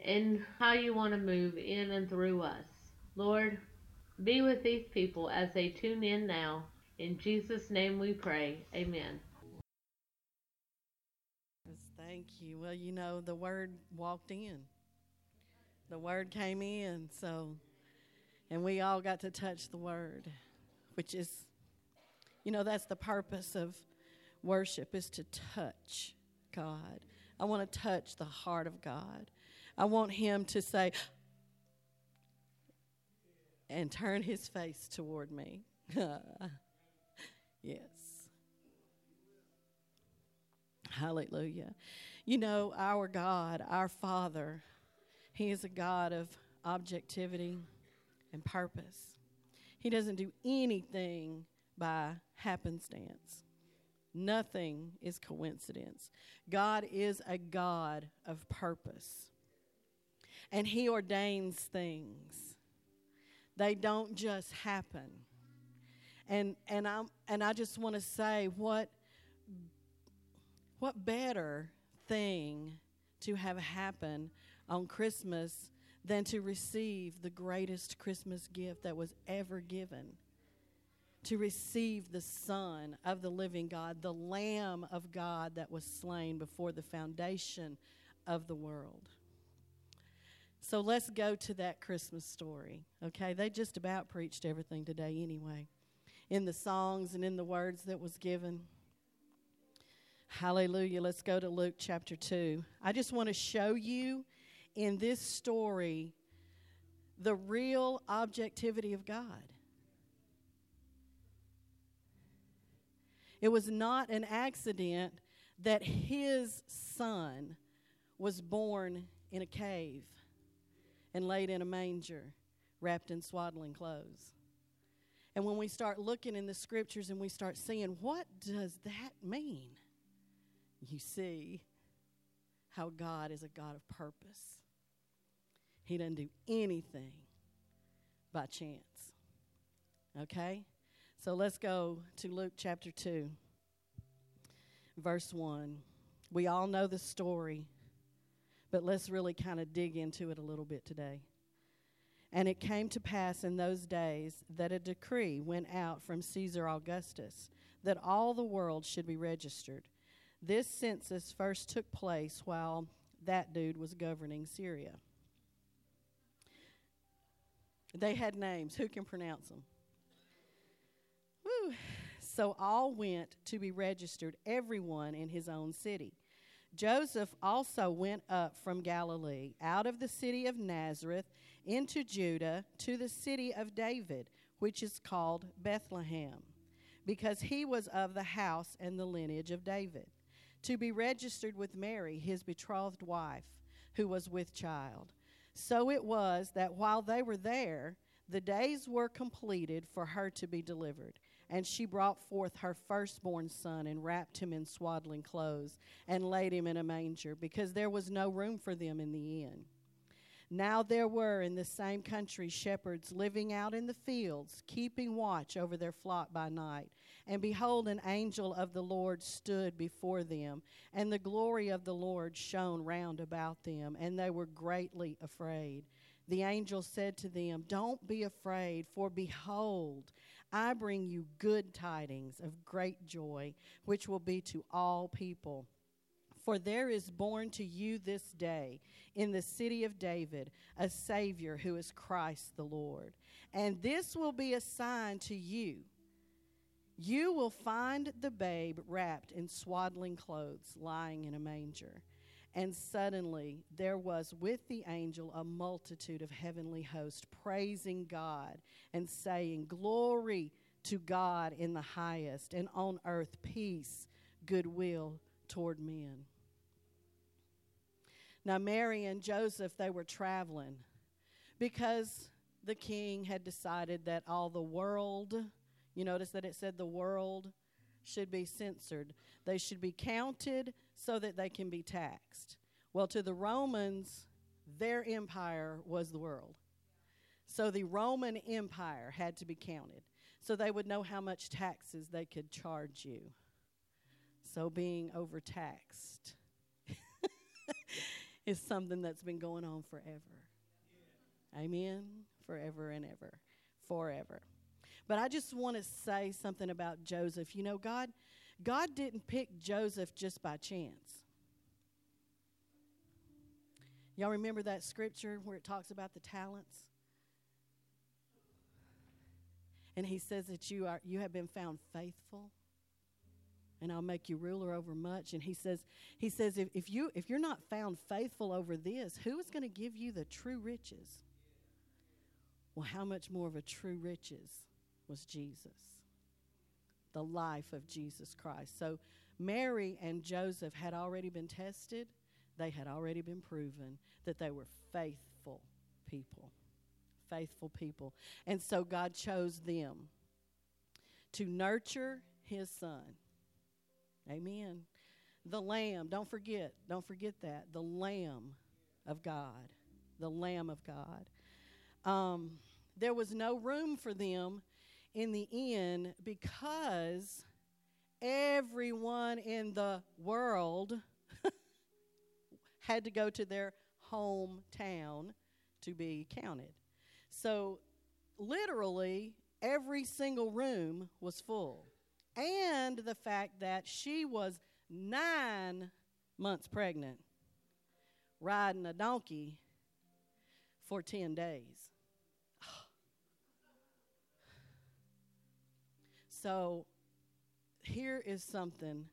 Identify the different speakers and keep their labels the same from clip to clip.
Speaker 1: and how you want to move in and through us. Lord, be with these people as they tune in now. In Jesus' name we pray. Amen.
Speaker 2: Thank you. Well, you know, the word walked in. The word came in, so, and we all got to touch the word, which is, you know, that's the purpose of worship is to touch God. I want to touch the heart of God. I want him to say, and turn his face toward me. yes. Hallelujah. You know, our God, our Father, He is a God of objectivity and purpose. He doesn't do anything by happenstance. Nothing is coincidence. God is a God of purpose and He ordains things. They don't just happen. And and I and I just want to say what what better thing to have happen on Christmas than to receive the greatest Christmas gift that was ever given. To receive the Son of the living God, the Lamb of God that was slain before the foundation of the world. So let's go to that Christmas story. Okay, they just about preached everything today anyway. In the songs and in the words that was given. Hallelujah. Let's go to Luke chapter 2. I just want to show you in this story the real objectivity of God. It was not an accident that his son was born in a cave and laid in a manger, wrapped in swaddling clothes. And when we start looking in the scriptures and we start seeing, what does that mean? You see how God is a God of purpose. He doesn't do anything by chance. Okay? So let's go to Luke chapter 2, verse 1. We all know the story but let's really kind of dig into it a little bit today. And it came to pass in those days that a decree went out from Caesar Augustus that all the world should be registered. This census first took place while that dude was governing Syria. They had names. Who can pronounce them? Woo. So all went to be registered, everyone in his own city. Joseph also went up from Galilee, out of the city of Nazareth, into Judah, to the city of David, which is called Bethlehem, because he was of the house and the lineage of David, to be registered with Mary, his betrothed wife, who was with child. So it was that while they were there, the days were completed for her to be delivered. And she brought forth her firstborn son and wrapped him in swaddling clothes and laid him in a manger because there was no room for them in the inn. Now there were in the same country shepherds living out in the fields, keeping watch over their flock by night. And behold, an angel of the Lord stood before them, and the glory of the Lord shone round about them, and they were greatly afraid. The angel said to them, Don't be afraid, for behold, I bring you good tidings of great joy, which will be to all people. For there is born to you this day in the city of David a Savior who is Christ the Lord. And this will be a sign to you. You will find the babe wrapped in swaddling clothes, lying in a manger. And suddenly there was with the angel a multitude of heavenly hosts praising God and saying, Glory to God in the highest, and on earth peace, goodwill toward men. Now, Mary and Joseph, they were traveling. because the king had decided that all the world, you notice that it said the world should be censored. They should be counted so that they can be taxed. Well, to the Romans, their empire was the world. So the Roman Empire had to be counted so they would know how much taxes they could charge you. So being overtaxed is something that's been going on forever. Amen. Forever and ever. Forever. But I just want to say something about Joseph. You know, God God didn't pick Joseph just by chance. Y'all remember that scripture where it talks about the talents? And he says that you are you have been found faithful and I'll make you ruler over much. And he says, he says, if, if you if you're not found faithful over this, who is going to give you the true riches? Well, how much more of a true riches was Jesus? The life of Jesus Christ. So Mary and Joseph had already been tested, they had already been proven that they were faithful people. Faithful people. And so God chose them to nurture his son Amen. The Lamb, don't forget, don't forget that. The Lamb of God. The Lamb of God. Um, there was no room for them in the end because everyone in the world had to go to their hometown to be counted. So, literally, every single room was full and the fact that she was nine months pregnant, riding a donkey for 10 days. So here is something.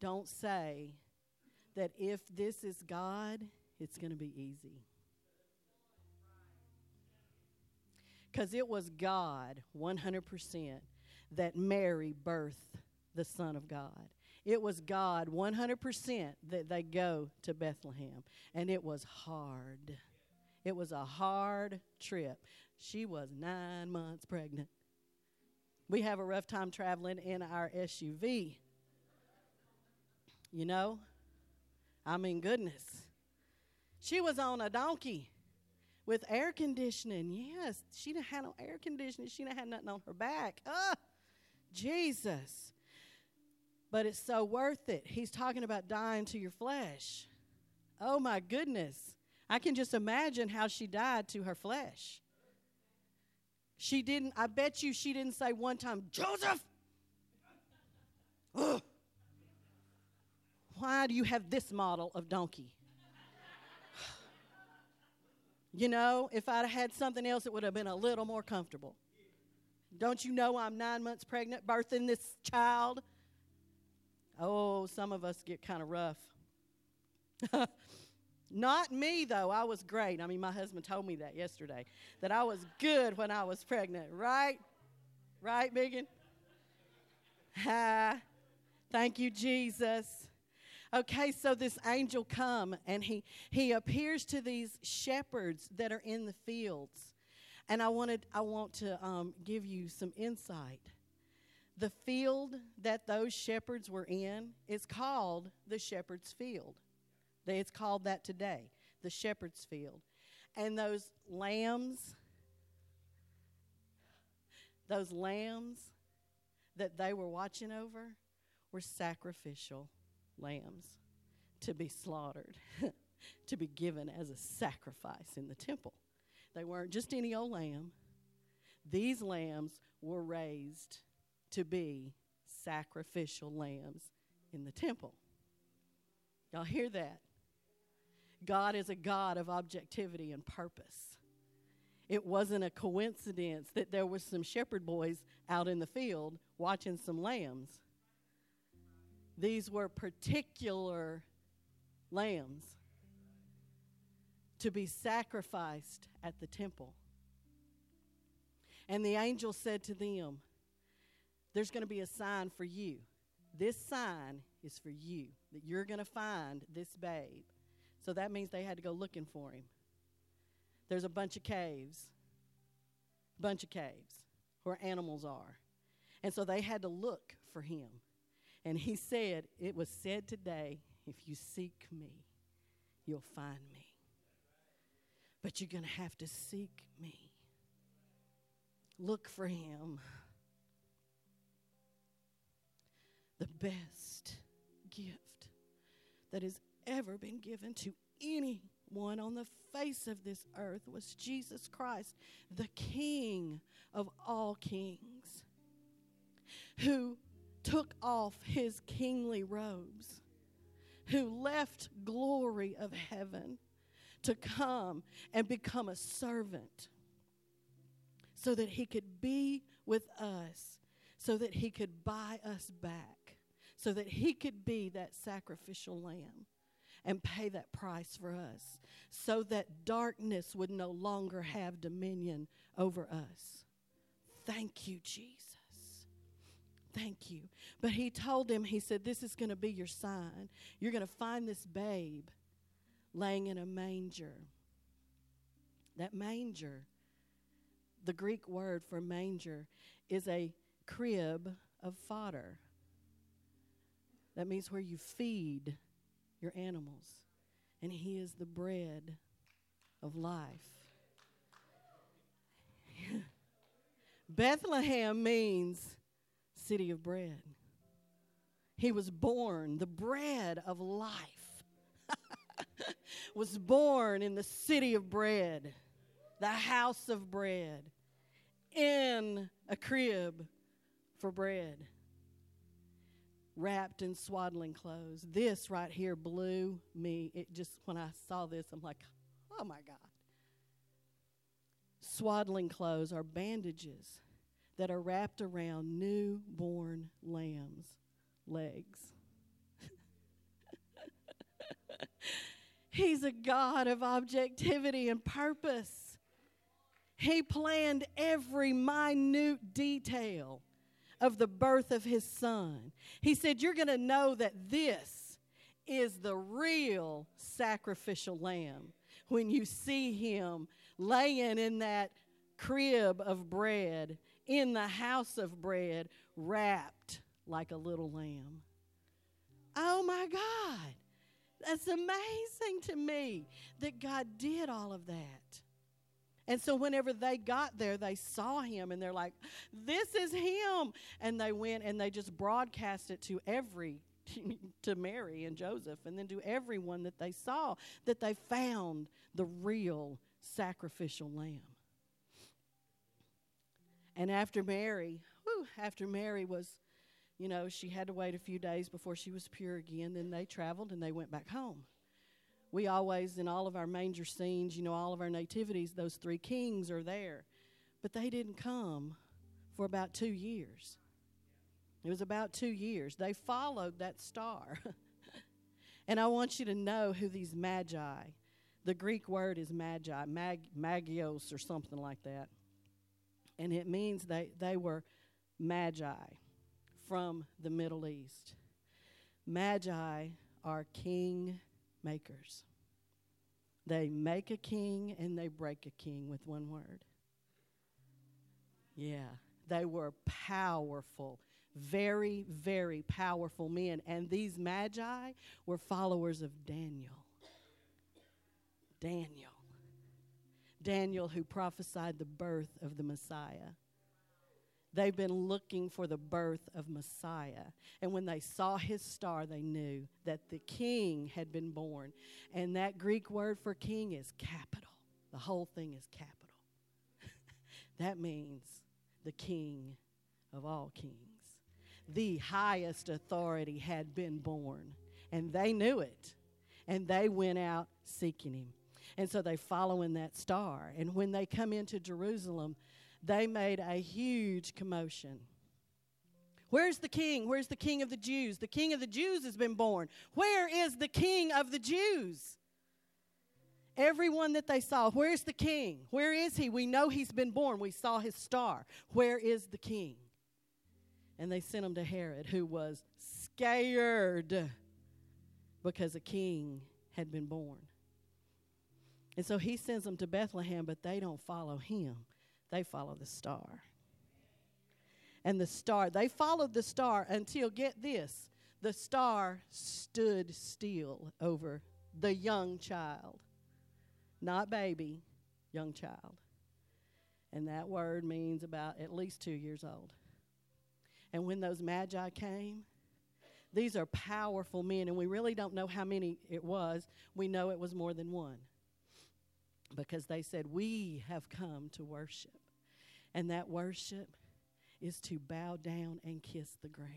Speaker 2: Don't say that if this is God, it's going to be easy. Because it was God 100% that Mary birthed the Son of God. It was God 100% that they go to Bethlehem. And it was hard. It was a hard trip. She was nine months pregnant. We have a rough time traveling in our SUV. You know? I mean, goodness. She was on a donkey with air conditioning. Yes, she didn't have no air conditioning. She didn't have nothing on her back. Jesus. But it's so worth it. He's talking about dying to your flesh. Oh my goodness. I can just imagine how she died to her flesh. She didn't, I bet you she didn't say one time, Joseph, ugh, why do you have this model of donkey? you know, if I'd had something else, it would have been a little more comfortable. Don't you know I'm nine months pregnant, birthing this child? Oh, some of us get kind of rough. Not me, though. I was great. I mean, my husband told me that yesterday, that I was good when I was pregnant, right? Right, Megan? Ha. Thank you, Jesus. Okay, so this angel come and he he appears to these shepherds that are in the fields. And I wanted I want to um, give you some insight. The field that those shepherds were in is called the shepherd's field. It's called that today, the shepherd's field. And those lambs, those lambs that they were watching over were sacrificial lambs to be slaughtered, to be given as a sacrifice in the temple. They weren't just any old lamb. These lambs were raised to be sacrificial lambs in the temple. Y'all hear that? God is a God of objectivity and purpose. It wasn't a coincidence that there were some shepherd boys out in the field watching some lambs. These were particular lambs to be sacrificed at the temple. And the angel said to them, There's going to be a sign for you. This sign is for you, that you're going to find this babe. So that means they had to go looking for him. there's a bunch of caves, bunch of caves where animals are. And so they had to look for him. And he said, It was said today, if you seek me, you'll find me. But you're going to have to seek me. Look for him. The best gift that has ever been given to anyone on the face of this earth was Jesus Christ, the King of all kings, who took off his kingly robes, who left glory of heaven to come and become a servant so that he could be with us, so that he could buy us back, so that he could be that sacrificial lamb and pay that price for us, so that darkness would no longer have dominion over us. Thank you, Jesus. Thank you. But he told him, he said, This is going to be your sign. You're going to find this babe laying in a manger. That manger, the Greek word for manger, is a crib of fodder. That means where you feed your animals. And He is the bread of life. Bethlehem means city of bread. He was born, the bread of life was born in the city of bread, the house of bread, in a crib for bread, wrapped in swaddling clothes. This right here blew me. It just, when I saw this, I'm like, oh my God. Swaddling clothes are bandages that are wrapped around newborn lambs' legs. He's a God of objectivity and purpose. He planned every minute detail of the birth of his son. He said, You're going to know that this is the real sacrificial lamb when you see him laying in that crib of bread, in the house of bread, wrapped like a little lamb. Oh my God. That's amazing to me that God did all of that. And so whenever they got there, they saw him and they're like, this is him. And they went and they just broadcast it to every, to Mary and Joseph, and then to everyone that they saw that they found the real sacrificial lamb. And after Mary, whew, after Mary was you know, she had to wait a few days before she was pure again. Then they traveled and they went back home. We always, in all of our manger scenes, you know, all of our nativities, those three kings are there. But they didn't come for about two years. It was about two years. They followed that star. and I want you to know who these magi, the Greek word is magi, mag, magios or something like that. And it means they, they were magi from the Middle East. Magi are king makers. They make a king and they break a king with one word. Yeah, they were powerful, very, very powerful men. And these magi were followers of Daniel. Daniel. Daniel, who prophesied the birth of the Messiah. They've been looking for the birth of Messiah. And when they saw his star, they knew that the king had been born. And that Greek word for king is capital. The whole thing is capital. that means the king of all kings. The highest authority had been born. And they knew it. And they went out seeking him. And so they follow in that star. And when they come into Jerusalem, they made a huge commotion. Where's the king? Where's the king of the Jews? The king of the Jews has been born. Where is the king of the Jews? Everyone that they saw, where's the king? Where is he? We know he's been born. We saw his star. Where is the king? And they sent him to Herod, who was scared because a king had been born. And so he sends them to Bethlehem, but they don't follow him. They follow the star. And the star, they followed the star until, get this, the star stood still over the young child. Not baby, young child. And that word means about at least two years old. And when those magi came, these are powerful men, and we really don't know how many it was. We know it was more than one because they said, We have come to worship. And that worship is to bow down and kiss the ground.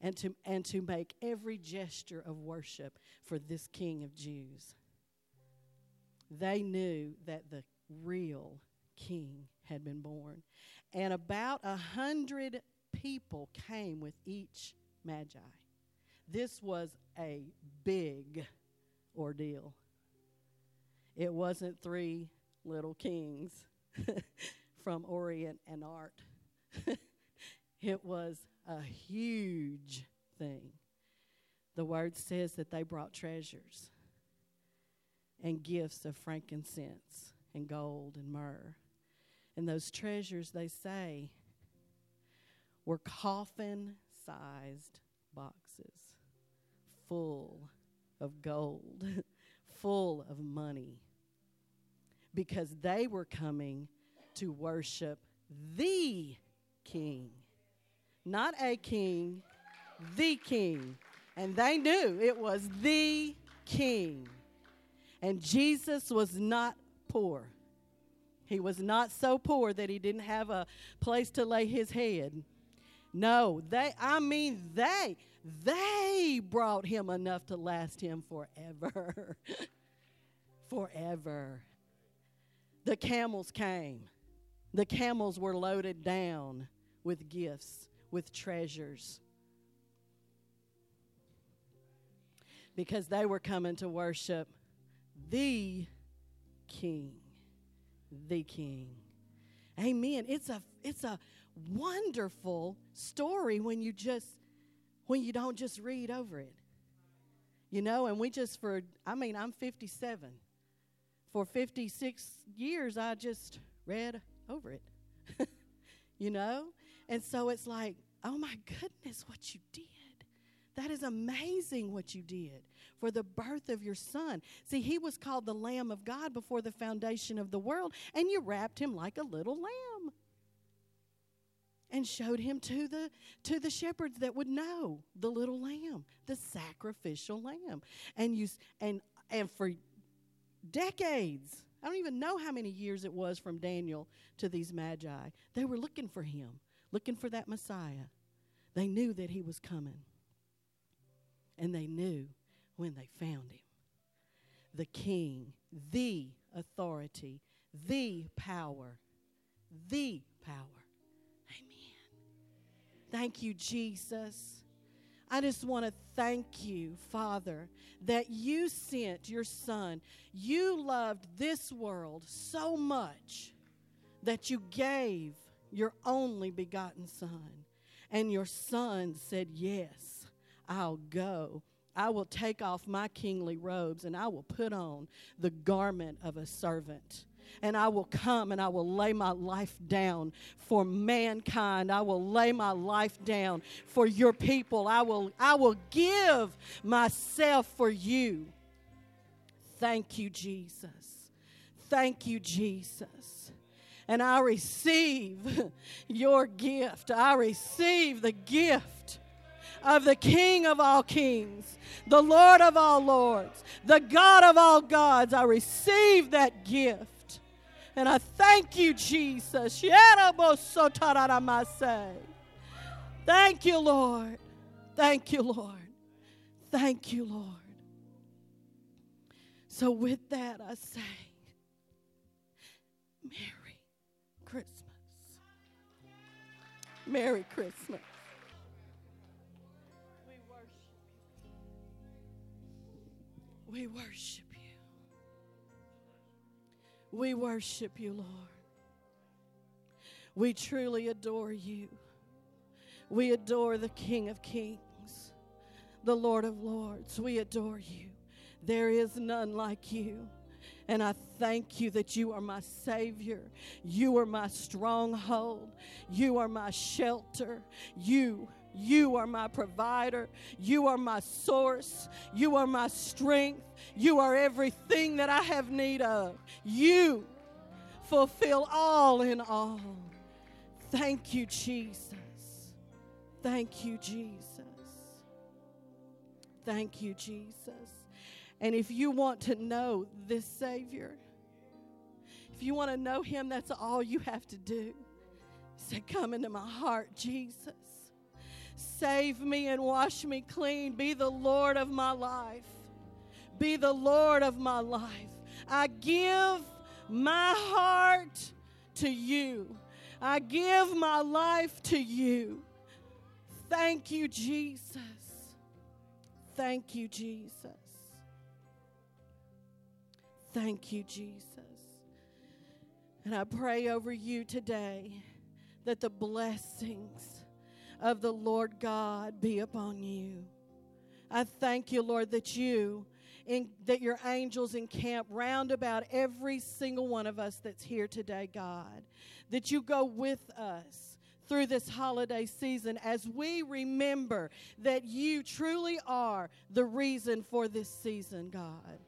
Speaker 2: And to, and to make every gesture of worship for this King of Jews. They knew that the real king had been born. And about a hundred people came with each magi. This was a big ordeal. It wasn't three little kings from Orient and Art. it was a huge thing. The word says that they brought treasures and gifts of frankincense and gold and myrrh. And those treasures, they say, were coffin sized boxes full of gold, full of money because they were coming to worship the king. Not a king, the king. And they knew it was the king. And Jesus was not poor. He was not so poor that he didn't have a place to lay his head. No, they, I mean, they, they brought him enough to last him forever. forever the camels came. The camels were loaded down with gifts, with treasures. Because they were coming to worship the King. The King. Amen. It's a it's a wonderful story when you just when you don't just read over it. You know, and we just for I mean, I'm 57 for 56 years, I just read over it. you know? And so it's like, oh my goodness, what you did. That is amazing what you did for the birth of your son. See, he was called the Lamb of God before the foundation of the world, and you wrapped him like a little lamb and showed him to the to the shepherds that would know the little lamb, the sacrificial lamb. And you and and for decades. I don't even know how many years it was from Daniel to these magi. They were looking for him, looking for that Messiah. They knew that he was coming. And they knew when they found him. The king, the authority, the power, the power. Amen. Thank you, Jesus. I just want to thank you, Father, that you sent your Son. You loved this world so much that you gave your only begotten Son. And your Son said, Yes, I'll go. I will take off my kingly robes and I will put on the garment of a servant and I will come and I will lay my life down for mankind. I will lay my life down for your people. I will, I will give myself for you. Thank you, Jesus. Thank you, Jesus. And I receive your gift. I receive the gift of the King of all kings, the Lord of all lords, the God of all gods. I receive that gift. And I thank you, Jesus. Thank you, Lord. Thank you, Lord. Thank you, Lord. So, with that, I say, Merry Christmas. Merry Christmas. We worship. We worship. We worship you, Lord. We truly adore you. We adore the King of Kings, the Lord of Lords. We adore you. There is none like you. And I thank you that you are my Savior. You are my stronghold. You are my shelter. You, you are my provider. You are my source. You are my strength. You are everything that I have need of. You fulfill all in all. Thank you, Jesus. Thank you, Jesus. Thank you, Jesus. And if you want to know this Savior, if you want to know Him, that's all you have to do. Say, Come into my heart, Jesus. Save me and wash me clean. Be the Lord of my life. Be the Lord of my life. I give my heart to you. I give my life to you. Thank you, Jesus. Thank you, Jesus. Thank you, Jesus. And I pray over you today that the blessings of the Lord God be upon you. I thank you, Lord, that you in, that your angels encamp round about every single one of us that's here today, God. That you go with us through this holiday season as we remember that you truly are the reason for this season, God.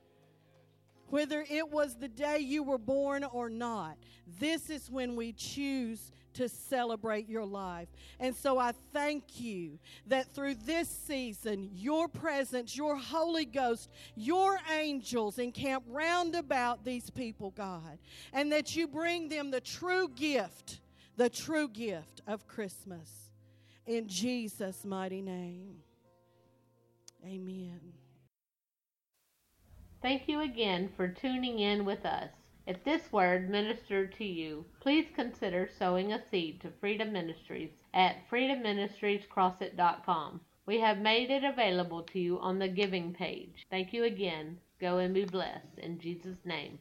Speaker 2: Whether it was the day you were born or not, this is when we choose to celebrate your life. And so I thank you that through this season, your presence, your Holy Ghost, your angels encamp round about these people, God, and that you bring them the true gift, the true gift of Christmas. In Jesus' mighty name. Amen.
Speaker 1: Thank you again for tuning in with us. If this word ministered to you, please consider sowing a seed to Freedom Ministries at freedomministriescrossett.com. We have made it available to you on the giving page. Thank you again. Go and be blessed in Jesus' name.